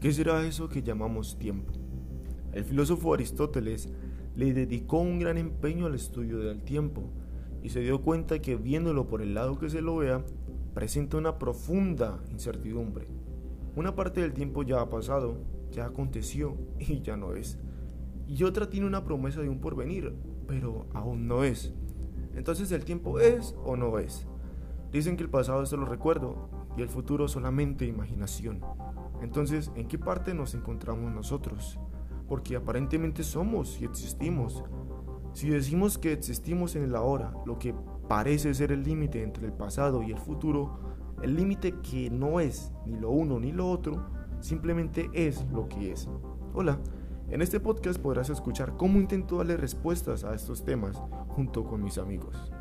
¿Qué será eso que llamamos tiempo? El filósofo Aristóteles le dedicó un gran empeño al estudio del tiempo y se dio cuenta que viéndolo por el lado que se lo vea, presenta una profunda incertidumbre. Una parte del tiempo ya ha pasado, ya aconteció y ya no es. Y otra tiene una promesa de un porvenir, pero aún no es. Entonces el tiempo es o no es. Dicen que el pasado es solo recuerdo y el futuro solamente imaginación. Entonces, ¿en qué parte nos encontramos nosotros? Porque aparentemente somos y existimos. Si decimos que existimos en el ahora, lo que parece ser el límite entre el pasado y el futuro, el límite que no es ni lo uno ni lo otro, simplemente es lo que es. Hola, en este podcast podrás escuchar cómo intento darle respuestas a estos temas junto con mis amigos.